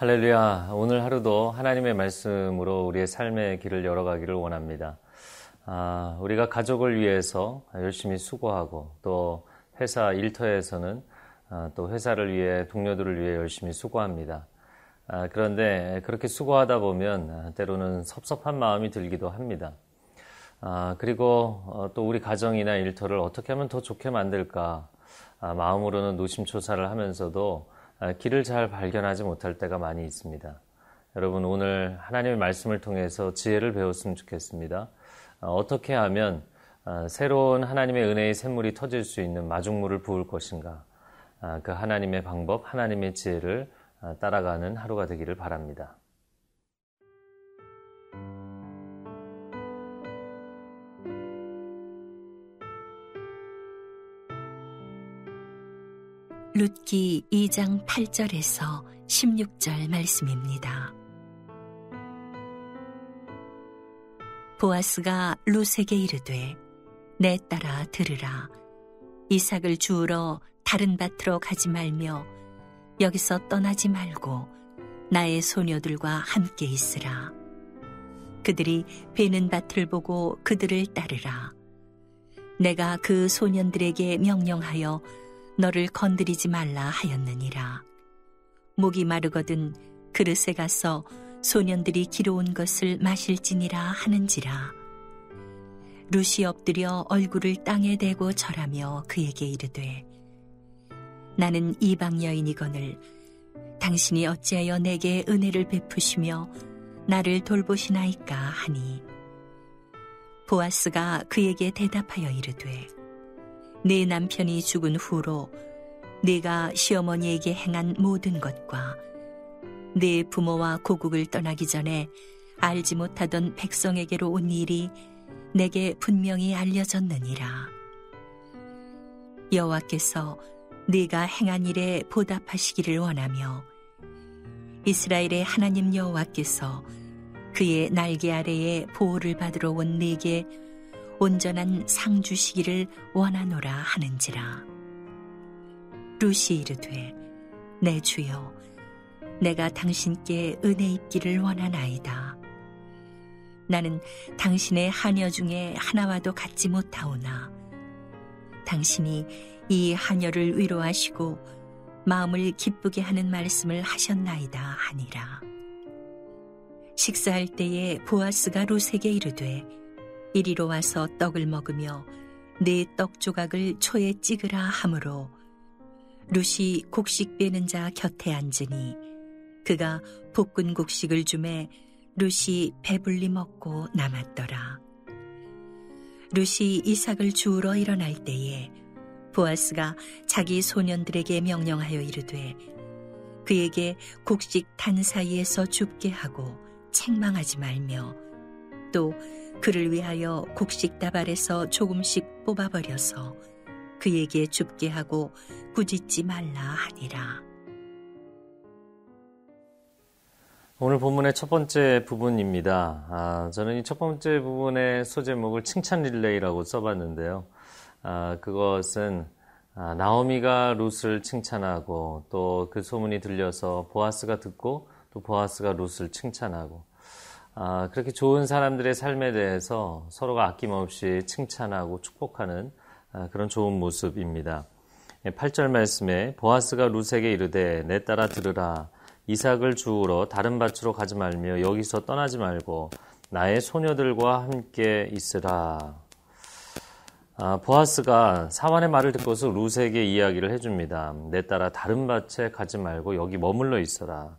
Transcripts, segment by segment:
할렐루야. 오늘 하루도 하나님의 말씀으로 우리의 삶의 길을 열어가기를 원합니다. 아, 우리가 가족을 위해서 열심히 수고하고 또 회사 일터에서는 아, 또 회사를 위해 동료들을 위해 열심히 수고합니다. 아, 그런데 그렇게 수고하다 보면 때로는 섭섭한 마음이 들기도 합니다. 아, 그리고 어, 또 우리 가정이나 일터를 어떻게 하면 더 좋게 만들까 아, 마음으로는 노심초사를 하면서도 아, 길을 잘 발견하지 못할 때가 많이 있습니다. 여러분 오늘 하나님의 말씀을 통해서 지혜를 배웠으면 좋겠습니다. 아, 어떻게 하면 아, 새로운 하나님의 은혜의 샘물이 터질 수 있는 마중물을 부을 것인가? 그 하나님의 방법, 하나님의 지혜를 따라가는 하루가 되기를 바랍니다. 룻기 2장 8절에서 16절 말씀입니다. 보아스가 룻에게 이르되 내 따라 들으라. 이삭을 주우러 다른 밭으로 가지 말며 여기서 떠나지 말고 나의 소녀들과 함께 있으라. 그들이 베는 밭을 보고 그들을 따르라. 내가 그 소년들에게 명령하여 너를 건드리지 말라 하였느니라. 목이 마르거든 그릇에 가서 소년들이 기로운 것을 마실지니라 하는지라. 루시 엎드려 얼굴을 땅에 대고 절하며 그에게 이르되 나는 이방 여인이거늘 당신이 어찌하여 내게 은혜를 베푸시며 나를 돌보시나이까 하니 보아스가 그에게 대답하여 이르되 네 남편이 죽은 후로 네가 시어머니에게 행한 모든 것과 네 부모와 고국을 떠나기 전에 알지 못하던 백성에게로 온 일이 내게 분명히 알려졌느니라. 여호와께서 네가 행한 일에 보답하시기를 원하며 이스라엘의 하나님 여호와께서 그의 날개 아래에 보호를 받으러 온 네게 온전한 상 주시기를 원하노라 하는지라. 루시 이르되 내 주여 내가 당신께 은혜 있기를 원하나이다. 나는 당신의 하녀 중에 하나와도 같지 못하오나 당신이 이 하녀를 위로하시고 마음을 기쁘게 하는 말씀을 하셨나이다 하니라. 식사할 때에 보아스가 루세게 이르되 이리로 와서 떡을 먹으며 네떡 조각을 초에 찍으라 하므로 루시 곡식 빼는 자 곁에 앉으니 그가 볶은 곡식을 주매 루시 배불리 먹고 남았더라. 루시 이삭을 주우러 일어날 때에 보아스가 자기 소년들에게 명령하여 이르되 그에게 곡식 탄 사이에서 줍게 하고 책망하지 말며 또 그를 위하여 곡식 다발에서 조금씩 뽑아버려서 그에게 줍게 하고 꾸짖지 말라 하니라. 오늘 본문의 첫 번째 부분입니다. 아, 저는 이 첫 번째 부분의 소제목을 칭찬 릴레이라고 써봤는데요. 아, 그것은 아, 나오미가 룻을 칭찬하고 또 그 소문이 들려서 보아스가 듣고 또 보아스가 룻을 칭찬하고 아, 그렇게 좋은 사람들의 삶에 대해서 서로가 아낌없이 칭찬하고 축복하는 아, 그런 좋은 모습입니다. 8절 예, 말씀에 보아스가 루세게 이르되 내 따라 들으라 이삭을 주우러 다른 밭으로 가지 말며 여기서 떠나지 말고 나의 소녀들과 함께 있으라. 아, 보아스가 사환의 말을 듣고서 루세에게 이야기를 해줍니다. 내 따라 다른 밭에 가지 말고 여기 머물러 있어라.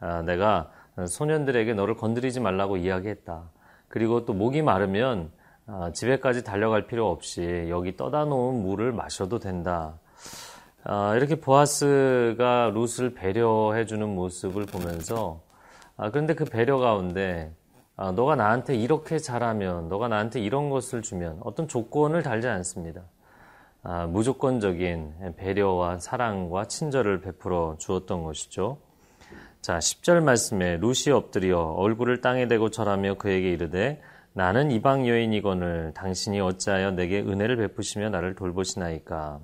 아, 내가 소년들에게 너를 건드리지 말라고 이야기했다. 그리고 또 목이 마르면 아, 집에까지 달려갈 필요 없이 여기 떠다 놓은 물을 마셔도 된다. 아, 이렇게 보아스가 룻을 배려해주는 모습을 보면서 아, 그런데 그 배려 가운데 너가 나한테 이렇게 잘하면 너가 나한테 이런 것을 주면 어떤 조건을 달지 않습니다. 무조건적인 배려와 사랑과 친절을 베풀어 주었던 것이죠. 자, 10절 말씀에 루시 엎드려 얼굴을 땅에 대고 절하며 그에게 이르되 나는 이방 여인이거늘 당신이 어찌하여 내게 은혜를 베푸시며 나를 돌보시나이까.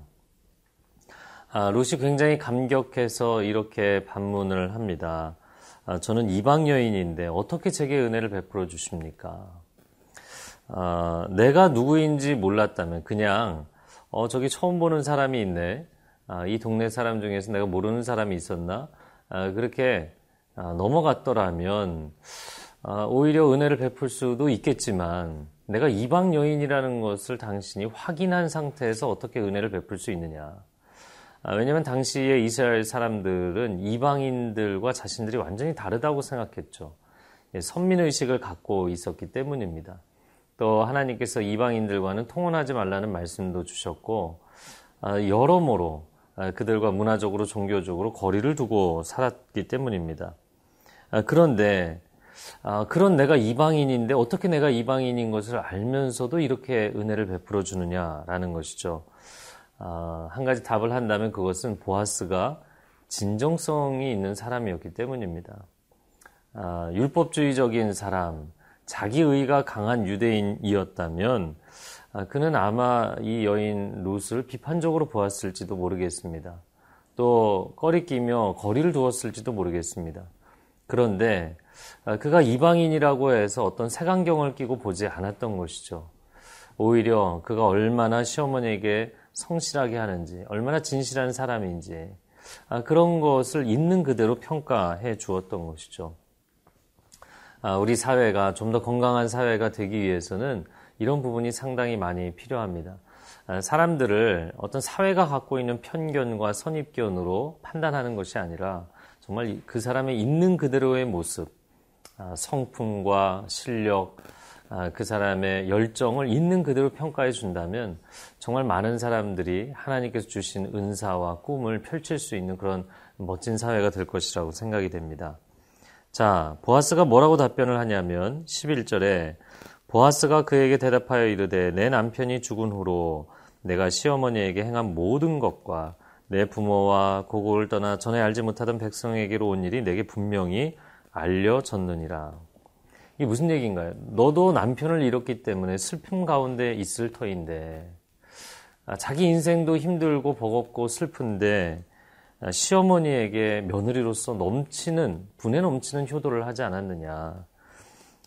아, 루시 굉장히 감격해서 이렇게 반문을 합니다. 아, 저는 이방 여인인데 어떻게 제게 은혜를 베풀어 주십니까? 아, 내가 누구인지 몰랐다면 그냥 어, 저기 처음 보는 사람이 있네. 아, 이 동네 사람 중에서 내가 모르는 사람이 있었나? 아, 그렇게 아, 넘어갔더라면 아, 오히려 은혜를 베풀 수도 있겠지만 내가 이방 여인이라는 것을 당신이 확인한 상태에서 어떻게 은혜를 베풀 수 있느냐? 아, 왜냐하면 당시에 이스라엘 사람들은 이방인들과 자신들이 완전히 다르다고 생각했죠. 예, 선민의식을 갖고 있었기 때문입니다. 또 하나님께서 이방인들과는 통혼하지 말라는 말씀도 주셨고 아, 여러모로 아, 그들과 문화적으로 종교적으로 거리를 두고 살았기 때문입니다. 그런데 그런 내가 이방인인데 어떻게 내가 이방인인 것을 알면서도 이렇게 은혜를 베풀어 주느냐라는 것이죠. 아, 한 가지 답을 한다면 그것은 보아스가 진정성이 있는 사람이었기 때문입니다. 아, 율법주의적인 사람, 자기의가 강한 유대인이었다면 아, 그는 아마 이 여인 룻을 비판적으로 보았을지도 모르겠습니다. 또 꺼리끼며 거리를 두었을지도 모르겠습니다. 그런데 그가 이방인이라고 해서 어떤 색안경을 끼고 보지 않았던 것이죠. 오히려 그가 얼마나 시어머니에게 성실하게 하는지, 얼마나 진실한 사람인지, 아, 그런 것을 있는 그대로 평가해 주었던 것이죠. 아, 우리 사회가 좀 더 건강한 사회가 되기 위해서는 이런 부분이 상당히 많이 필요합니다. 아, 사람들을 어떤 사회가 갖고 있는 편견과 선입견으로 판단하는 것이 아니라 정말 그 사람의 있는 그대로의 모습, 아, 성품과 실력, 아, 그 사람의 열정을 있는 그대로 평가해 준다면 정말 많은 사람들이 하나님께서 주신 은사와 꿈을 펼칠 수 있는 그런 멋진 사회가 될 것이라고 생각이 됩니다. 자, 보아스가 뭐라고 답변을 하냐면 11절에 보아스가 그에게 대답하여 이르되 내 남편이 죽은 후로 내가 시어머니에게 행한 모든 것과 내 부모와 고국을 떠나 전에 알지 못하던 백성에게로 온 일이 내게 분명히 알려졌느니라. 이게 무슨 얘기인가요? 너도 남편을 잃었기 때문에 슬픔 가운데 있을 터인데, 아, 자기 인생도 힘들고 버겁고 슬픈데, 아, 시어머니에게 며느리로서 넘치는, 분에 넘치는 효도를 하지 않았느냐.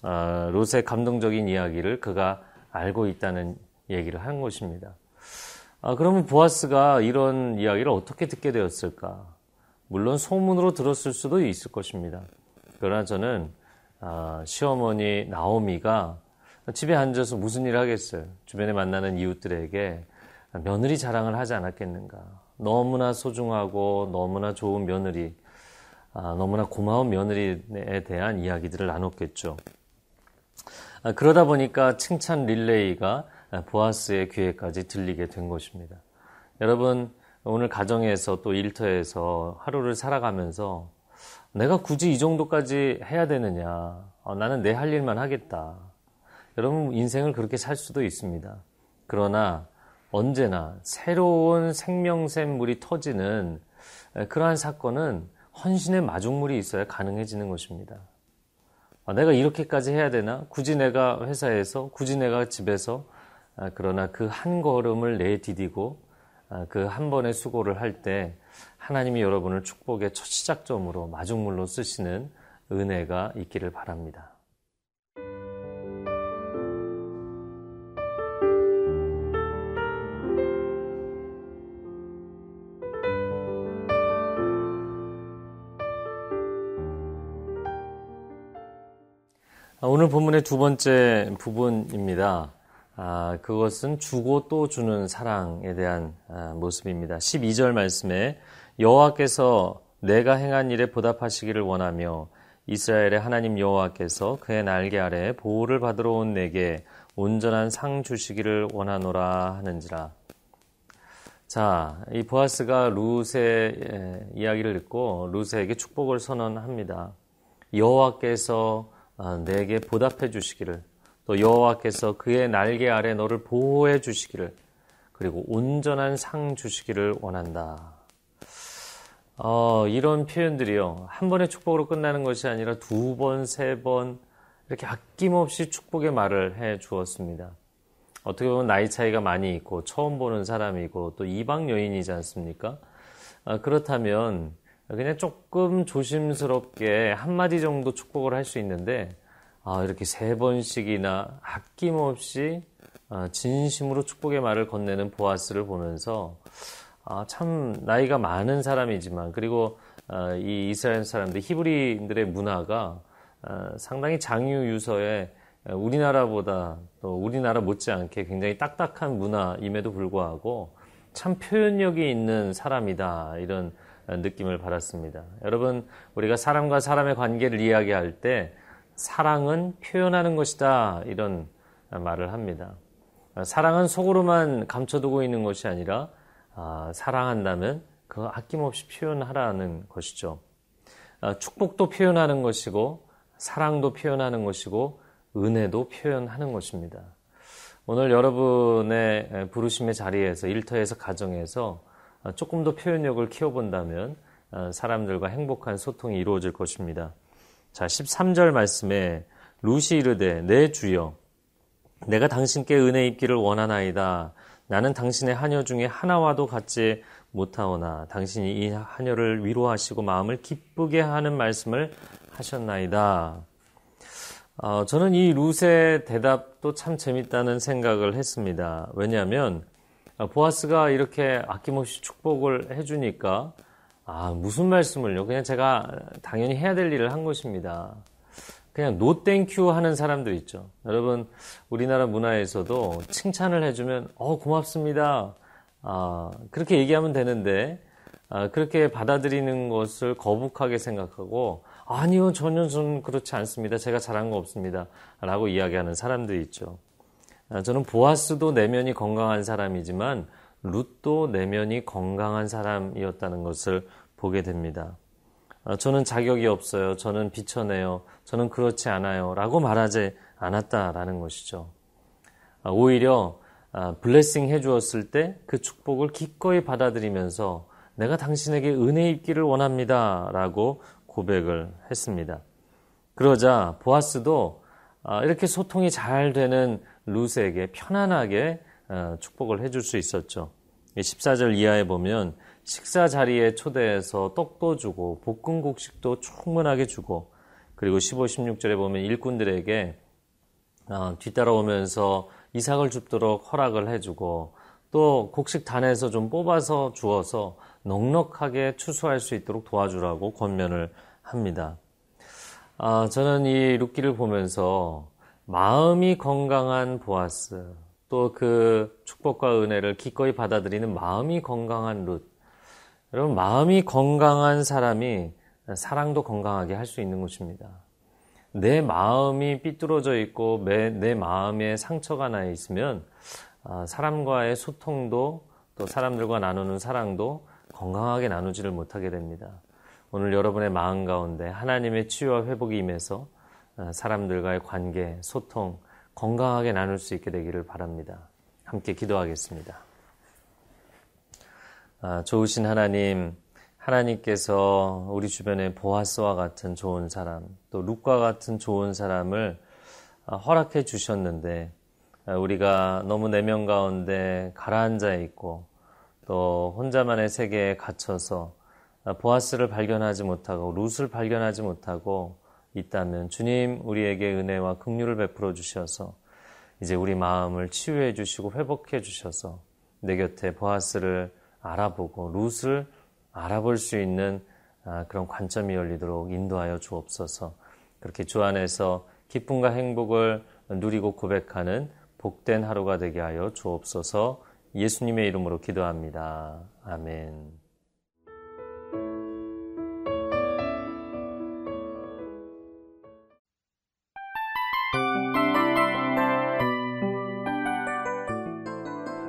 아, 롯의 감동적인 이야기를 그가 알고 있다는 얘기를 한 것입니다. 아, 그러면 보아스가 이런 이야기를 어떻게 듣게 되었을까? 물론 소문으로 들었을 수도 있을 것입니다. 그러나 저는 아, 시어머니 나오미가 집에 앉아서 무슨 일을 하겠어요? 주변에 만나는 이웃들에게 며느리 자랑을 하지 않았겠는가? 너무나 소중하고 너무나 좋은 며느리, 아, 너무나 고마운 며느리에 대한 이야기들을 나눴겠죠. 아, 그러다 보니까 칭찬 릴레이가 보아스의 귀에까지 들리게 된 것입니다. 여러분, 오늘 가정에서 또 일터에서 하루를 살아가면서 내가 굳이 이 정도까지 해야 되느냐. 어, 나는 내 할 일만 하겠다. 여러분, 인생을 그렇게 살 수도 있습니다. 그러나 언제나 새로운 생명샘물이 터지는 그러한 사건은 헌신의 마중물이 있어야 가능해지는 것입니다. 아, 내가 이렇게까지 해야 되나? 굳이 내가 회사에서, 굳이 내가 집에서, 아, 그러나 그 한 걸음을 내디디고 아, 그 한 번의 수고를 할 때 하나님이 여러분을 축복의 첫 시작점으로 마중물로 쓰시는 은혜가 있기를 바랍니다. 오늘 본문의 두 번째 부분입니다. 아, 그것은 주고 또 주는 사랑에 대한 아, 모습입니다. 12절 말씀에 여호와께서 내가 행한 일에 보답하시기를 원하며 이스라엘의 하나님 여호와께서 그의 날개 아래 보호를 받으러 온 내게 온전한 상 주시기를 원하노라 하는지라. 자, 이 보아스가 루스의 이야기를 듣고 루스에게 축복을 선언합니다. 여호와께서 아, 내게 보답해 주시기를 또 여호와께서 그의 날개 아래 너를 보호해 주시기를 그리고 온전한 상 주시기를 원한다. 어, 이런 표현들이요. 한 번의 축복으로 끝나는 것이 아니라 두 번, 세 번, 이렇게 아낌없이 축복의 말을 해 주었습니다. 어떻게 보면 나이 차이가 많이 있고, 처음 보는 사람이고, 또 이방 여인이지 않습니까? 아, 그렇다면, 그냥 조금 조심스럽게 한마디 정도 축복을 할 수 있는데 아, 이렇게 세 번씩이나 아낌없이 아, 진심으로 축복의 말을 건네는 보아스를 보면서 아, 참 나이가 많은 사람이지만 그리고 아, 이 이스라엘 사람들 히브리인들의 문화가 상당히 장유 유서에 우리나라보다 또 우리나라 못지않게 굉장히 딱딱한 문화임에도 불구하고 참 표현력이 있는 사람이다 이런 느낌을 받았습니다. 여러분 우리가 사람과 사람의 관계를 이야기할 때 사랑은 표현하는 것이다 이런 말을 합니다. 사랑은 속으로만 감춰두고 있는 것이 아니라 아, 사랑한다면 그 아낌없이 표현하라는 것이죠. 아, 축복도 표현하는 것이고 사랑도 표현하는 것이고 은혜도 표현하는 것입니다. 오늘 여러분의 부르심의 자리에서 일터에서 가정에서 조금 더 표현력을 키워본다면 사람들과 행복한 소통이 이루어질 것입니다. 자, 13절 말씀에 루시 이르되 내 주여 내가 당신께 은혜 입기를 원하나이다. 나는 당신의 하녀 중에 하나와도 같지 못하오나 당신이 이 하녀를 위로하시고 마음을 기쁘게 하는 말씀을 하셨나이다. 어, 저는 이 룻의 대답도 참 재밌다는 생각을 했습니다. 왜냐하면 어, 보아스가 이렇게 아낌없이 축복을 해주니까 아 무슨 말씀을요? 그냥 제가 당연히 해야 될 일을 한 것입니다. 그냥 no thank you 하는 사람들 있죠. 여러분 우리나라 문화에서도 칭찬을 해주면 어 고맙습니다. 아, 그렇게 얘기하면 되는데 아, 그렇게 받아들이는 것을 거북하게 생각하고 아니요 전혀 저는 그렇지 않습니다. 제가 잘한 거 없습니다. 라고 이야기하는 사람들이 있죠. 아, 저는 보아스도 내면이 건강한 사람이지만 룻도 내면이 건강한 사람이었다는 것을 보게 됩니다. 아, 저는 자격이 없어요. 저는 비천해요. 저는 그렇지 않아요. 라고 말하지 않았다라는 것이죠. 아, 오히려 아, 블레싱 해주었을 때 그 축복을 기꺼이 받아들이면서 내가 당신에게 은혜 입기를 원합니다. 라고 고백을 했습니다. 그러자 보아스도 이렇게 소통이 잘 되는 루스에게 편안하게 축복을 해줄 수 있었죠. 14절 이하에 보면 식사 자리에 초대해서 떡도 주고 볶음국식도 충분하게 주고 그리고 15, 16절에 보면 일꾼들에게 어, 뒤따라오면서 이삭을 줍도록 허락을 해주고 또 곡식 단에서 좀 뽑아서 주어서 넉넉하게 추수할 수 있도록 도와주라고 권면을 합니다. 아, 저는 이 룻기를 보면서 마음이 건강한 보아스 또 그 축복과 은혜를 기꺼이 받아들이는 마음이 건강한 룻 여러분, 마음이 건강한 사람이 사랑도 건강하게 할 수 있는 것입니다. 내 마음이 삐뚤어져 있고 내 마음에 상처가 나 있으면 아, 사람과의 소통도 또 사람들과 나누는 사랑도 건강하게 나누지를 못하게 됩니다. 오늘 여러분의 마음 가운데 하나님의 치유와 회복이 임해서 아, 사람들과의 관계, 소통 건강하게 나눌 수 있게 되기를 바랍니다. 함께 기도하겠습니다. 아, 좋으신 하나님, 하나님께서 우리 주변에 보아스와 같은 좋은 사람, 또 룩과 같은 좋은 사람을 아, 허락해 주셨는데, 아, 우리가 너무 내면 가운데 가라앉아 있고, 또 혼자만의 세계에 갇혀서 보아스를 발견하지 못하고, 룻을 발견하지 못하고 있다면, 주님 우리에게 은혜와 긍휼을 베풀어 주셔서, 이제 우리 마음을 치유해 주시고 회복해 주셔서, 내 곁에 보아스를 알아보고 룻을 알아볼 수 있는 아, 그런 관점이 열리도록 인도하여 주옵소서. 그렇게 주 안에서 기쁨과 행복을 누리고 고백하는 복된 하루가 되게 하여 주옵소서. 예수님의 이름으로 기도합니다. 아멘.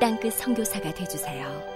땅끝 성교사가 되주세요